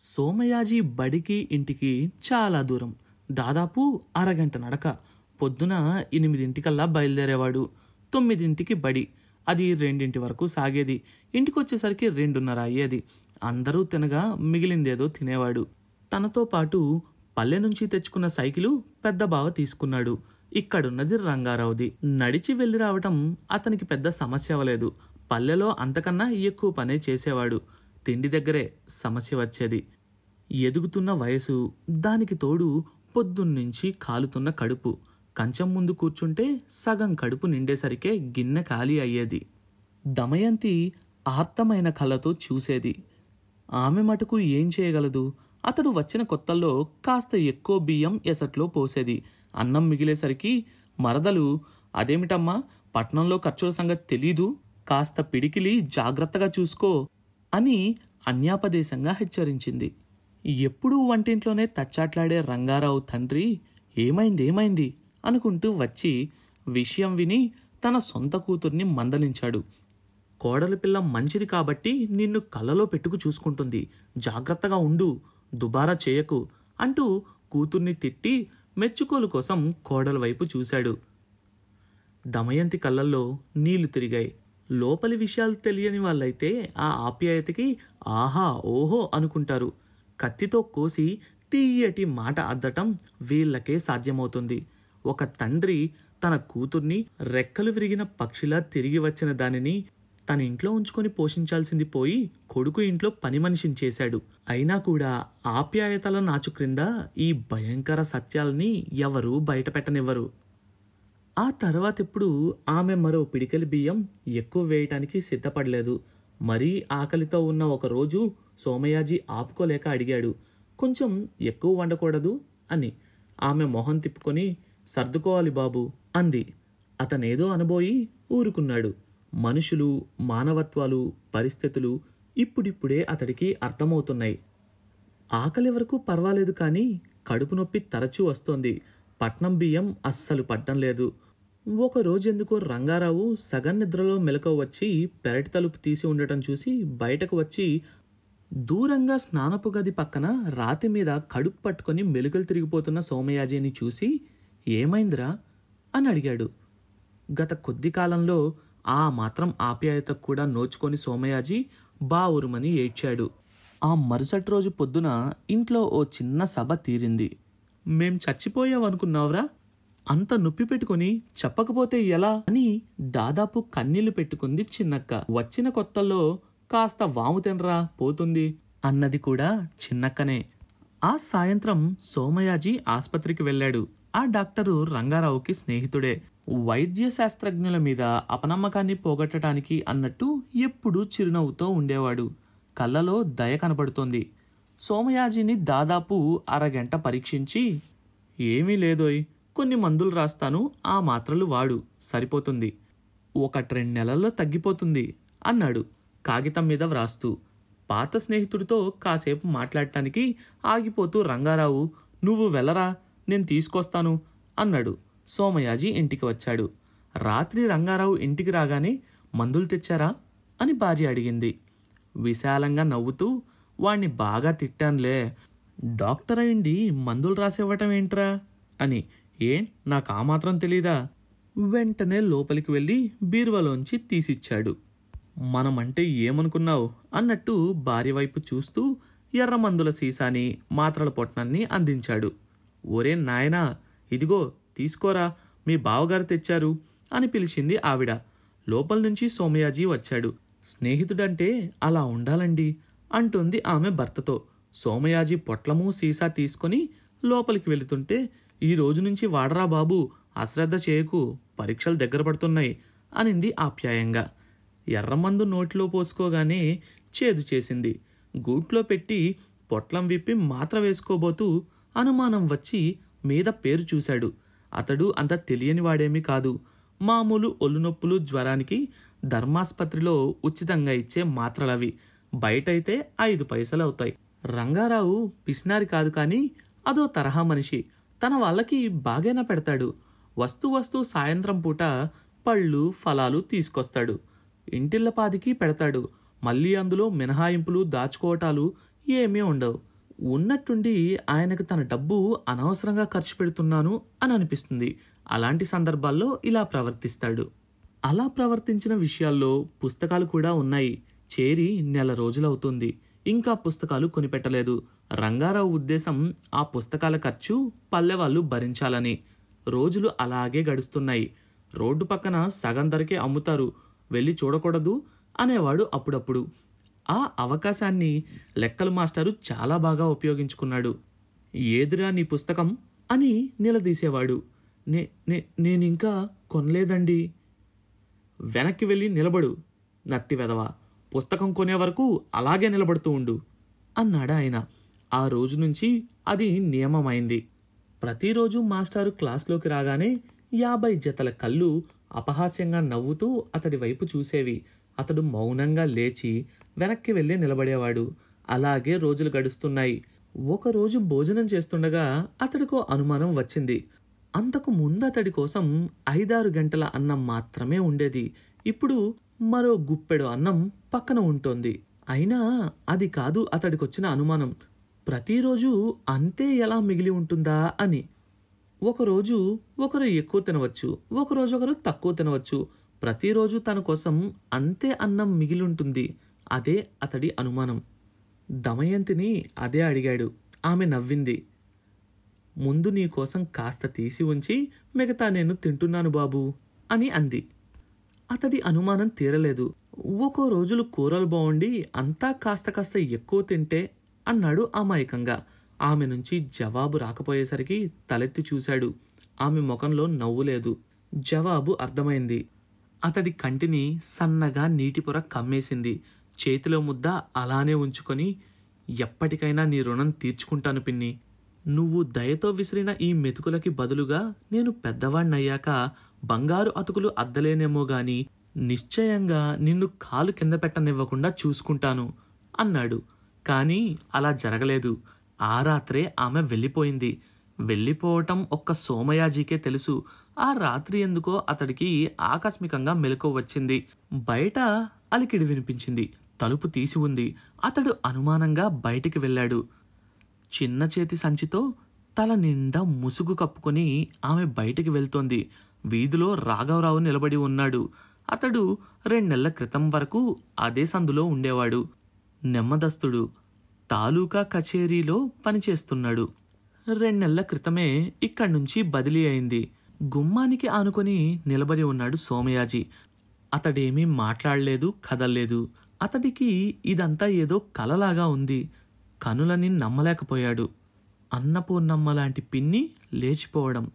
సోమయాజీ బడికి ఇంటికి చాలా దూరం. దాదాపు అరగంట నడక. పొద్దున ఎనిమిదింటికల్లా బయలుదేరేవాడు. తొమ్మిదింటికి బడి. అది రెండింటి వరకు సాగేది. ఇంటికొచ్చేసరికి రెండున్నర అయ్యేది. అందరూ తినగా మిగిలిందేదో తినేవాడు. తనతో పాటు పల్లె నుంచి తెచ్చుకున్న సైకిలు పెద్ద బావ తీసుకున్నాడు. ఇక్కడున్నది రంగారావుది. నడిచి వెళ్ళి రావటం అతనికి పెద్ద సమస్య అవ్వలేదు. పల్లెలో అంతకన్నా ఎక్కువ పనే చేసేవాడు. తిండి దగ్గరే సమస్య వచ్చేది. ఎదుగుతున్న వయసు దానికి తోడు పొద్దున్నుంచి కాలుతున్న కడుపు. కంచం ముందు కూర్చుంటే సగం కడుపు నిండేసరికే గిన్నె ఖాళీ అయ్యేది. దమయంతి ఆర్తమైన కళ్ళతో చూసేది. ఆమె మటుకు ఏం చేయగలదు? అతడు వచ్చిన కొత్తల్లో కాస్త ఎక్కువ బియ్యం ఎసట్లో పోసేది. అన్నం మిగిలేసరికి మరదలు అదేమిటమ్మా? పట్నంలో ఖర్చుల సంగతి తెలీదు. కాస్త పిడికిలి జాగ్రత్తగా చూసుకో. అని అన్యాపదేశంగా హెచ్చరించింది. ఎప్పుడూ వంటింట్లోనే తచ్చాట్లాడే రంగారావు తండ్రి ఏమైంది ఏమైంది? అనుకుంటూ వచ్చి విషయం విని తన సొంత కూతుర్ని మందలించాడు. కోడలి పిల్ల మంచిది కాబట్టి నిన్ను కళ్ళలో పెట్టుకు చూసుకుంటుంది. జాగ్రత్తగా ఉండు దుబారా చేయకు అంటూ కూతుర్ని తిట్టి మెచ్చుకోలు కోసం కోడల వైపు చూశాడు. దమయంతి కళ్ళల్లో నీళ్ళు తిరిగాయి. లోపలి విషయాలు తెలియని వాళ్ళైతే ఆ ఆప్యాయతకి ఆహా ఓహో అనుకుంటారు. కత్తితో కోసి తీయటి మాట అద్దటం వీళ్ళకే సాధ్యమవుతుంది. ఒక తండ్రి తన కూతుర్ని రెక్కలు విరిగిన పక్షిలా తిరిగి వచ్చిన దానిని తన ఇంట్లో ఉంచుకొని పోషించాల్సింది పోయి కొడుకు ఇంట్లో పని మనిషిని చేశాడు. అయినా కూడా ఆప్యాయతల నాచు క్రింద ఈ భయంకర సత్యాలని ఎవరూ బయటపెట్టనివ్వరు. ఆ తర్వాత ఇప్పుడు ఆమె మరో పిడికెలి బియ్యం ఎక్కువ వేయటానికి సిద్ధపడలేదు. మరీ ఆకలితో ఉన్న ఒక రోజు సోమయాజీ ఆపుకోలేక అడిగాడు కొంచెం ఎక్కువ వండకూడదు? అని. ఆమె మొహం తిప్పుకొని సర్దుకోవాలి బాబు అంది. అతనేదో అనబోయి ఊరుకున్నాడు. మనుషులు మానవత్వాలు పరిస్థితులు ఇప్పుడిప్పుడే అతడికి అర్థమవుతున్నాయి. ఆకలి వరకు పర్వాలేదు కానీ కడుపు నొప్పి తరచూ వస్తోంది. పట్నం బియ్యం అస్సలు పడ్డం లేదు. ఒక రోజెందుకో రంగారావు సగం నిద్రలో మెలక వచ్చి పెరటి తలుపు తీసి ఉండటం చూసి బయటకు వచ్చి దూరంగా స్నానపు గది పక్కన రాతి మీద కడుపు పట్టుకొని మెలుకలు తిరిగిపోతున్న సోమయాజిని చూసి ఏమైందిరా అని అడిగాడు. గత కొద్ది కాలంలో ఆ మాత్రం ఆప్యాయత కూడా నోచుకొని సోమయాజీ బావురుమని ఏడ్చాడు. ఆ మరుసటి రోజు పొద్దున ఇంట్లో ఓ చిన్న సభ తీరింది. మేం చచ్చిపోయావనుకున్నావురా అంత నొప్పి పెట్టుకొని చెప్పకపోతే ఎలా అని దాదాపు కన్నీళ్ళు పెట్టుకుంది చిన్నక్క. వచ్చిన కొత్తల్లో కాస్త వాము తినరా పోతుంది అన్నది కూడా చిన్నక్కనే. ఆ సాయంత్రం సోమయాజీ ఆస్పత్రికి వెళ్ళాడు. ఆ డాక్టరు రంగారావుకి స్నేహితుడే. వైద్య శాస్త్రజ్ఞుల మీద అపనమ్మకాన్ని పోగొట్టడానికి అన్నట్టు ఎప్పుడూ చిరునవ్వుతో ఉండేవాడు. కళ్ళలో దయ కనబడుతోంది. సోమయాజిని దాదాపు అరగంట పరీక్షించి ఏమీ లేదోయ్ కొన్ని మందులు రాస్తాను ఆ మాత్రలు వాడు. సరిపోతుంది. ఒకటి రెండు నెలల్లో తగ్గిపోతుంది అన్నాడు కాగితం మీద వ్రాస్తూ. పాత స్నేహితుడితో కాసేపు మాట్లాడటానికి ఆగిపోతూ రంగారావు నువ్వు వెళ్ళరా నేను తీసుకొస్తాను అన్నాడు. సోమయాజీ ఇంటికి వచ్చాడు. రాత్రి రంగారావు ఇంటికి రాగానే మందులు తెచ్చారా? అని భార్య అడిగింది. విశాలంగా నవ్వుతూ వాణ్ణి బాగా తిట్టానులే. డాక్టర్ అయింది మందులు రాసివ్వటం ఏంట్రా? అని ఏం? నాకు ఆ మాత్రం తెలీదా? వెంటనే లోపలికి వెళ్ళి బీరువాలోంచి తీసిచ్చాడు. మనమంటే ఏమనుకున్నావు? అన్నట్టు భార్య వైపు చూస్తూ ఎర్రమందుల సీసాని మాత్రల పొట్నాన్ని అందించాడు. ఒరే నాయనా ఇదిగో తీసుకోరా మీ బావగారు తెచ్చారు అని పిలిచింది ఆవిడ. లోపల నుంచి సోమయాజీ వచ్చాడు. స్నేహితుడంటే అలా ఉండాలండి అంటుంది ఆమె భర్తతో. సోమయాజీ పొట్లము సీసా తీసుకొని లోపలికి వెళుతుంటే ఈ రోజు నుంచి వాడరా బాబు అశ్రద్ధ చేయకు పరీక్షలు దగ్గర పడుతున్నాయి అనింది ఆప్యాయంగా. ఎర్రమందు నోటిలో పోసుకోగానే చేదు చేసింది. గూట్లో పెట్టి పొట్లం విప్పి మాత్ర వేసుకోబోతూ అనుమానం వచ్చి మీద పేరు చూశాడు. అతడు అంత తెలియని వాడేమీ కాదు. మామూలు ఒళ్ళునొప్పులు జ్వరానికి ధర్మాస్పత్రిలో ఉచితంగా ఇచ్చే మాత్రలవి. బయటైతే ఐదు పైసలు అవుతాయి రంగారావు పిసినారి కాదు కానీ అదో తరహా మనిషి. తన వాళ్ళకి బాగైనా పెడతాడు. వస్తూ వస్తూ సాయంత్రం పూట పళ్ళు ఫలాలు తీసుకొస్తాడు. ఇంటిల్లపాదికి పెడతాడు. మళ్ళీ అందులో మినహాయింపులు దాచుకోవటాలు ఏమీ ఉండవు. ఉన్నట్టుండి ఆయనకు తన డబ్బు అనవసరంగా ఖర్చు పెడుతున్నాను అని అనిపిస్తుంది. అలాంటి సందర్భాల్లో ఇలా ప్రవర్తిస్తాడు. అలా ప్రవర్తించిన విషయాల్లో పుస్తకాలు కూడా ఉన్నాయి. చేరి నెల రోజులవుతుంది. ఇంకా పుస్తకాలు కొనిపెట్టలేదు. రంగారావు ఉద్దేశం ఆ పుస్తకాల ఖర్చు పల్లెవాళ్ళు భరించాలని. రోజులు అలాగే గడుస్తున్నాయి. రోడ్డు పక్కన సగం ధరకే అమ్ముతారు. వెళ్ళి చూడకూడదు అనేవాడు అప్పుడప్పుడు. ఆ అవకాశాన్ని లెక్కల మాస్టారు చాలా బాగా ఉపయోగించుకున్నాడు. ఏదిరా నీ పుస్తకం? అని నిలదీసేవాడు. నే నే నేనింకా కొనలేదండి. వెనక్కి వెళ్ళి నిలబడు నత్తి వెదవా. పుస్తకం కొనే వరకు అలాగే నిలబడుతూ ఉండు అన్నాడు ఆయన. ఆ రోజు నుంచి అది నియమమైంది. ప్రతిరోజు మాస్టారు క్లాస్లోకి రాగానే యాభై జతల కళ్ళు అపహాస్యంగా నవ్వుతూ అతడి వైపు చూసేవి. అతడు మౌనంగా లేచి వెనక్కి వెళ్ళి నిలబడేవాడు. అలాగే రోజులు గడుస్తున్నాయి. ఒకరోజు భోజనం చేస్తుండగా అతడికో అనుమానం వచ్చింది. అంతకు ముందు అతడి కోసం ఐదారు గంటల అన్నం మాత్రమే ఉండేది. ఇప్పుడు మరో గుప్పెడు అన్నం పక్కన ఉంటోంది. అయినా అది కాదు అతడికొచ్చిన అనుమానం. ప్రతిరోజు అంతే ఎలా మిగిలి ఉంటుందా అని. ఒకరోజు ఒకరు ఎక్కువ తినవచ్చు ఒకరోజు ఒకరు తక్కువ తినవచ్చు. ప్రతిరోజు తన కోసం అంతే అన్నం మిగిలి ఉంటుంది అదే అతడి అనుమానం. దమయంతిని అదే అడిగాడు. ఆమె నవ్వింది. ముందు నీ కోసం కాస్త తీసి ఉంచి మిగతా నేను తింటున్నాను బాబు అని అంది. అతడి అనుమానం తీరలేదు. ఒక్కో రోజులు కూరలు బాగుండి అంతా కాస్త కాస్త ఎక్కువ తింటే అన్నాడు అమాయకంగా. ఆమె నుంచి జవాబు రాకపోయేసరికి తలెత్తి చూశాడు. ఆమె ముఖంలో నవ్వు లేదు. జవాబు అర్థమైంది. అతడి కంటిని సన్నగా నీటిపొర కమ్మేసింది. చేతిలో ముద్ద అలానే ఉంచుకొని ఎప్పటికైనా నీ రుణం తీర్చుకుంటాను పిన్ని. నువ్వు దయతో విసిరిన ఈ మెతుకులకి బదులుగా నేను పెద్దవాణ్ణయ్యాక బంగారు అతుకులు అద్దలేనేమో గాని నిశ్చయంగా నిన్ను కాలు కింద పెట్టనివ్వకుండా చూసుకుంటాను అన్నాడు. కానీ అలా జరగలేదు. ఆ రాత్రే ఆమె వెళ్ళిపోయింది. వెళ్ళిపోవటం ఒక్క సోమయాజీకే తెలుసు. ఆ రాత్రి ఎందుకో అతడికి ఆకస్మికంగా మెలకు వచ్చింది. బయట అలికిడి వినిపించింది. తలుపు తీసి ఉంది. అతడు అనుమానంగా బయటికి వెళ్ళాడు. చిన్న చేతి సంచితో తల నిండా ముసుగు కప్పుకొని ఆమె బయటికి వెళ్తోంది. వీధిలో రాఘవరావు నిలబడి ఉన్నాడు. అతడు రెండెళ్ళ క్రితం వరకు అదే సందులో ఉండేవాడు. నెమ్మదస్తుడు. తాలూకా కచేరీలో పనిచేస్తున్నాడు. రెండెళ్ళ క్రితమే ఇక్కడి నుంచి బదిలీ అయింది. గుమ్మానికి ఆనుకొని నిలబడి ఉన్నాడు సోమయాజీ. అతడేమీ మాట్లాడలేదు కదల్లేదు. అతడికి ఇదంతా ఏదో కలలాగా ఉంది. కనులని నమ్మలేకపోయాడు. అన్నపూర్ణమ్మ లాంటి పిన్ని లేచిపోవడం.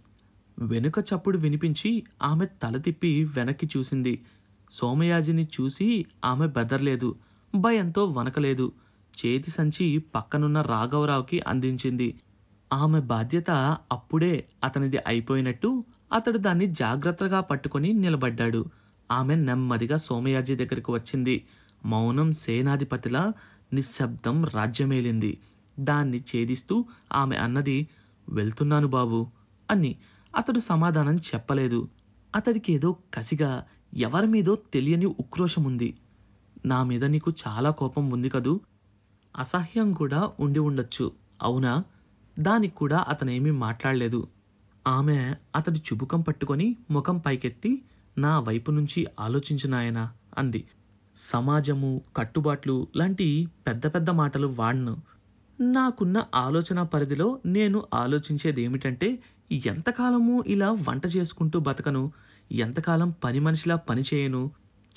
వెనుక చప్పుడు వినిపించి ఆమె తల తిప్పి వెనక్కి చూసింది. సోమయాజిని చూసి ఆమె బెదర్లేదు. భయంతో వనకలేదు చేతి సంచి పక్కనున్న రాఘవరావుకి అందించింది. ఆమె బాధ్యత అప్పుడే అతనిది అయిపోయినట్టు అతడు దాన్ని జాగ్రత్తగా పట్టుకొని నిలబడ్డాడు. ఆమె నెమ్మదిగా సోమయాజీ దగ్గరికి వచ్చింది. మౌనం సేనాధిపతిలా నిశ్శబ్దం రాజ్యమేలింది. దాన్ని ఛేదిస్తూ ఆమె అన్నది వెళ్తున్నాను బాబు అని అతడు సమాధానం చెప్పలేదు. అతడికి ఏదో కసిగా ఎవరి మీదో తెలియని ఉక్రోషం ఉంది నా మీద నీకు చాలా కోపం ఉంది కదూ? అసహ్యం కూడా ఉండి ఉండొచ్చు. అవునా? దానికి కూడా అతనేమీ మాట్లాడలేదు. ఆమె అతడి చుబుకం పట్టుకొని ముఖం పైకెత్తి నా వైపు నుంచి ఆలోచించినాయన అంది. సమాజము కట్టుబాట్లు లాంటి పెద్ద పెద్ద మాటలు వాడను. నాకున్న ఆలోచన పరిధిలో నేను ఆలోచించేది ఏమిటంటే ఎంతకాలము ఇలా వంట చేసుకుంటూ బతకను? ఎంతకాలం పని మనిషిలా పని చేయను?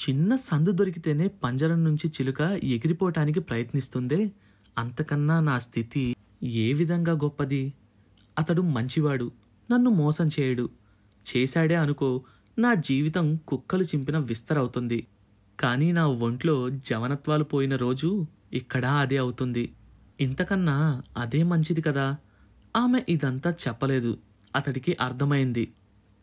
చిన్న సందు దొరికితేనే పంజరం నుంచి చిలుక ఎగిరిపోవటానికి ప్రయత్నిస్తుందే? అంతకన్నా నా స్థితి ఏ విధంగా గొప్పది? అతడు మంచివాడు నన్ను మోసం చేయడు. చేశాడే అనుకో నా జీవితం కుక్కలు చింపిన విస్తరవుతుంది. కానీ నా ఒంట్లో జవనత్వాలు పోయిన రోజు ఇక్కడ అదే అవుతుంది. ఇంతకన్నా అదే మంచిది కదా? ఆమె ఇదంతా చెప్పలేదు. అతడికి అర్థమైంది.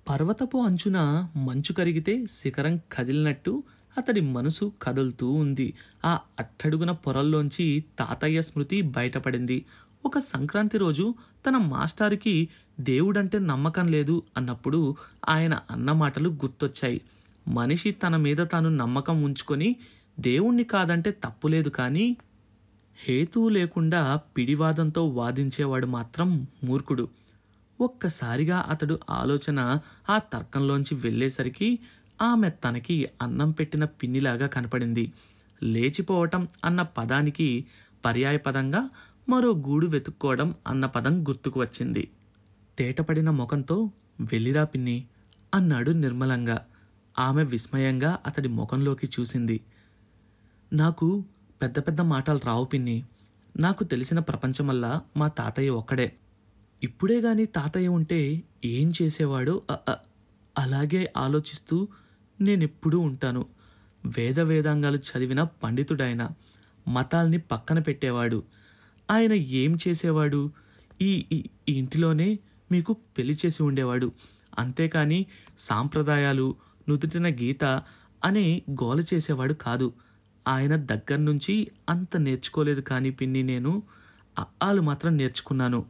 పర్వతపు అంచున మంచు కరిగితే శిఖరం కదిలినట్టు అతడి మనసు కదులుతూ ఉంది. ఆ అట్టడుగున పొరల్లోంచి తాతయ్య స్మృతి బయటపడింది. ఒక సంక్రాంతి రోజు తన మాస్టారుకి దేవుడంటే నమ్మకం లేదు అన్నప్పుడు ఆయన అన్న మాటలు గుర్తొచ్చాయి. మనిషి తన మీద తాను నమ్మకం ఉంచుకొని దేవుణ్ణి కాదంటే తప్పులేదు కానీ హేతువు లేకుండా పిడివాదంతో వాదించేవాడు మాత్రం మూర్ఖుడు. ఒక్కసారిగా అతడు ఆలోచన ఆ తర్కంలోంచి వెళ్ళేసరికి ఆమె తనకి అన్నం పెట్టిన పిన్నిలాగా కనపడింది. లేచిపోవటం అన్న పదానికి పర్యాయపదంగా మరో గూడు వెతుక్కోవడం అన్న పదం గుర్తుకు వచ్చింది. తేటపడిన ముఖంతో వెళ్ళిరా పిన్ని అన్నాడు నిర్మలంగా. ఆమె విస్మయంగా అతడి ముఖంలోకి చూసింది. నాకు పెద్ద పెద్ద మాటలు రావు పిన్ని. నాకు తెలిసిన ప్రపంచమల్లా మా తాతయ్య ఒక్కడే. ఇప్పుడే గాని తాతయ్య ఉంటే ఏం చేసేవాడో అలాగే ఆలోచిస్తూ నేనెప్పుడూ ఉంటాను. వేద వేదాంగాలు చదివిన పండితుడాయన మతాల్ని పక్కన పెట్టేవాడు. ఆయన ఏం చేసేవాడు? ఈ ఈ- ఈ ఇంటిలోనే మీకు పెళ్ళి చేసి ఉండేవాడు. అంతేకాని సాంప్రదాయాలు నుదుటిన గీత అనే గోల చేసేవాడు కాదు. ఆయన దగ్గర నుంచి అంత నేర్చుకోలేదు కానీ పిన్ని నేను అఆలు మాత్రం నేర్చుకున్నాను.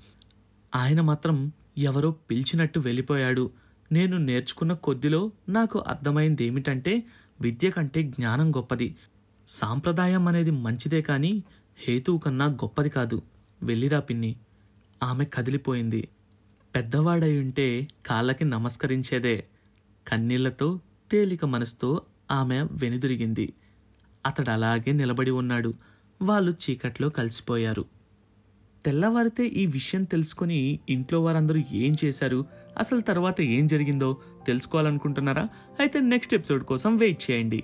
ఆయన మాత్రం ఎవరో పిలిచినట్టు వెళ్ళిపోయాడు. నేను నేర్చుకున్న కొద్దిలో నాకు అర్థమైంది ఏమిటంటే విద్య కంటే జ్ఞానం గొప్పది. సాంప్రదాయం అనేది మంచిదే కానీ హేతువు కన్నా గొప్పది కాదు. వెళ్ళిరా పిన్ని. ఆమె కదిలిపోయింది. పెద్దవాడై ఉంటే కాళ్ళకి నమస్కరించేదే. కన్నీళ్ళతో తేలిక మనసుతో ఆమె వెనుదిరిగింది. అతడు అలాగే నిలబడి ఉన్నాడు. వాళ్ళు చీకట్లో కలిసిపోయారు. తెల్లవారితే ఈ విషయం తెలుసుకొని ఇంట్లో వారందరూ ఏం చేశారు? అసలు తర్వాత ఏం జరిగిందో తెలుసుకోవాలనుకుంటున్నారా? అయితే నెక్స్ట్ ఎపిసోడ్ కోసం వెయిట్ చేయండి.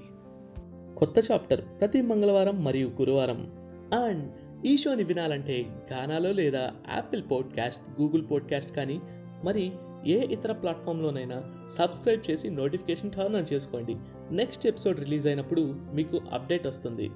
కొత్త చాప్టర్ ప్రతి మంగళవారం మరియు గురువారం. అండ్ ఈ షోని వినాలంటే గానాలో లేదా యాపిల్ పాడ్కాస్ట్ గూగుల్ పాడ్కాస్ట్ కానీ మరి ఏ ఇతర ప్లాట్ఫామ్లోనైనా సబ్స్క్రైబ్ చేసి నోటిఫికేషన్ టర్న్ ఆన్ చేసుకోండి. నెక్స్ట్ ఎపిసోడ్ రిలీజ్ అయినప్పుడు మీకు అప్డేట్ వస్తుంది.